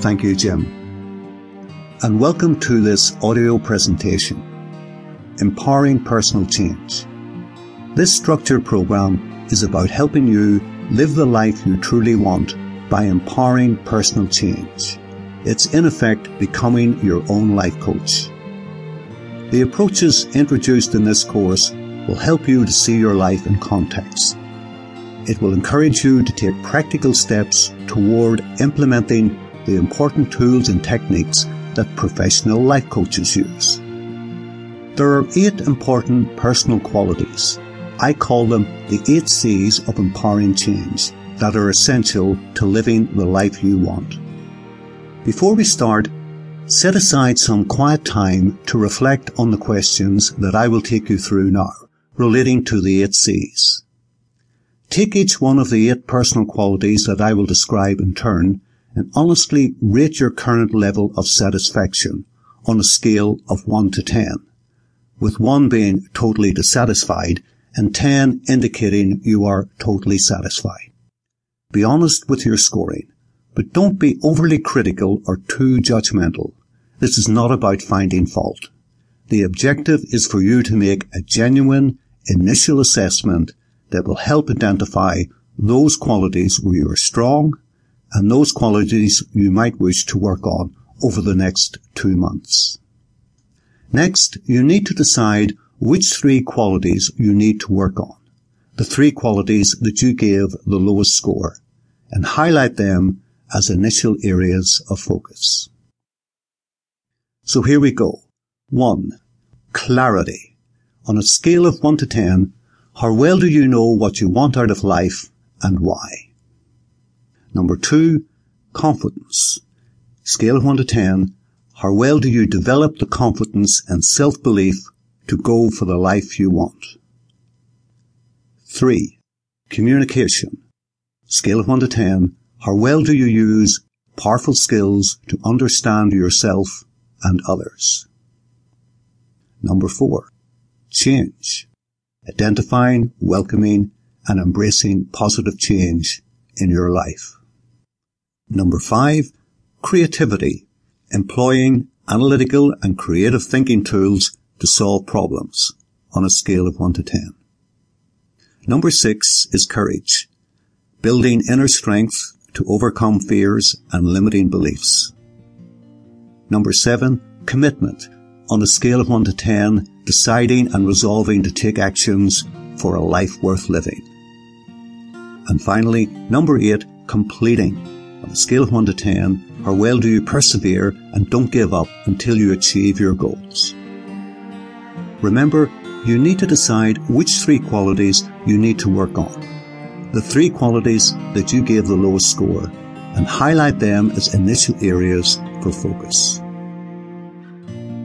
Thank you, Jim. And welcome to this audio presentation, Empowering Personal Change. This structured program is about helping you live the life you truly want by empowering personal change. It's in effect becoming your own life coach. The approaches introduced in this course will help you to see your life in context. It will encourage you to take practical steps toward implementing the important tools and techniques that professional life coaches use. There are eight important personal qualities. I call them the eight C's of empowering change that are essential to living the life you want. Before we start, set aside some quiet time to reflect on the questions that I will take you through now relating to the eight C's. Take each one of the eight personal qualities that I will describe in turn and honestly rate your current level of satisfaction on a scale of 1 to 10, with 1 being totally dissatisfied and 10 indicating you are totally satisfied. Be honest with your scoring, but don't be overly critical or too judgmental. This is not about finding fault. The objective is for you to make a genuine initial assessment that will help identify those qualities where you are strong and those qualities you might wish to work on over the next two months. Next, you need to decide which three qualities you need to work on, the three qualities that you gave the lowest score, and highlight them as initial areas of focus. So here we go. One, clarity. On a scale of 1 to 10, how well do you know what you want out of life and why? Number two, confidence. Scale of 1 to 10. How well do you develop the confidence and self-belief to go for the life you want? Three, communication. Scale of 1 to 10. How well do you use powerful skills to understand yourself and others? Number four, change. Identifying, welcoming, and embracing positive change in your life. Number five, creativity, employing analytical and creative thinking tools to solve problems on a scale of 1 to 10. Number six is courage, building inner strength to overcome fears and limiting beliefs. Number seven, commitment, on a scale of 1 to 10, deciding and resolving to take actions for a life worth living. And finally, number eight, completing, on a scale of 1 to 10, how well do you persevere and don't give up until you achieve your goals? Remember, you need to decide which three qualities you need to work on. The three qualities that you gave the lowest score and highlight them as initial areas for focus.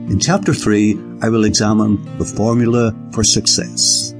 In chapter 3, I will examine the formula for success.